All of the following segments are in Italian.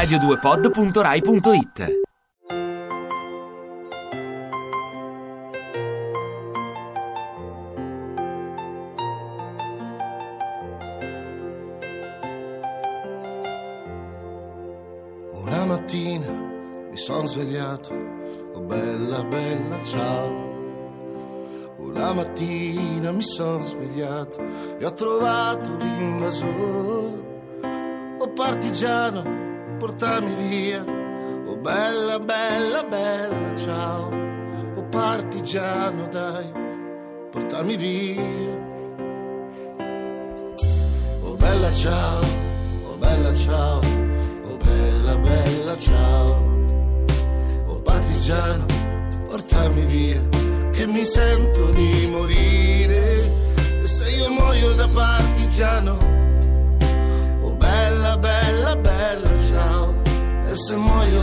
radio2pod.rai.it Una mattina mi son svegliato, oh bella bella ciao. Una mattina mi son svegliato e ho trovato l'invasore. Oh partigiano, portami via. Oh bella bella bella ciao. Oh partigiano dai, portami via. Oh bella ciao, oh bella ciao, oh bella bella ciao. Oh partigiano, portami via, che mi sento di morire. E se io muoio da partigiano, oh bella bella bella se muoio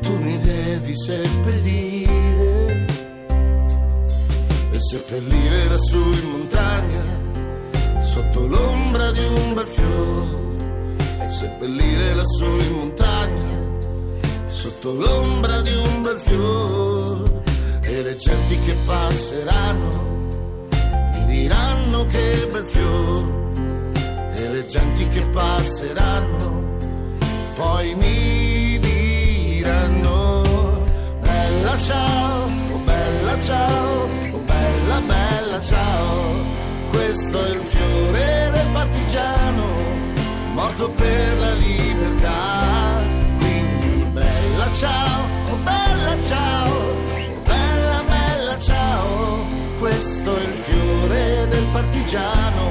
tu mi devi seppellire. E seppellire lassù in montagna sotto l'ombra di un bel fiore e seppellire lassù in montagna sotto l'ombra di un bel fiore e le genti che passeranno mi diranno che bel fiore e le genti che passeranno ciao. Oh bella bella ciao. Questo è il fiore del partigiano, morto per la libertà. Quindi bella ciao, oh bella ciao, oh bella bella ciao, questo è il fiore del partigiano,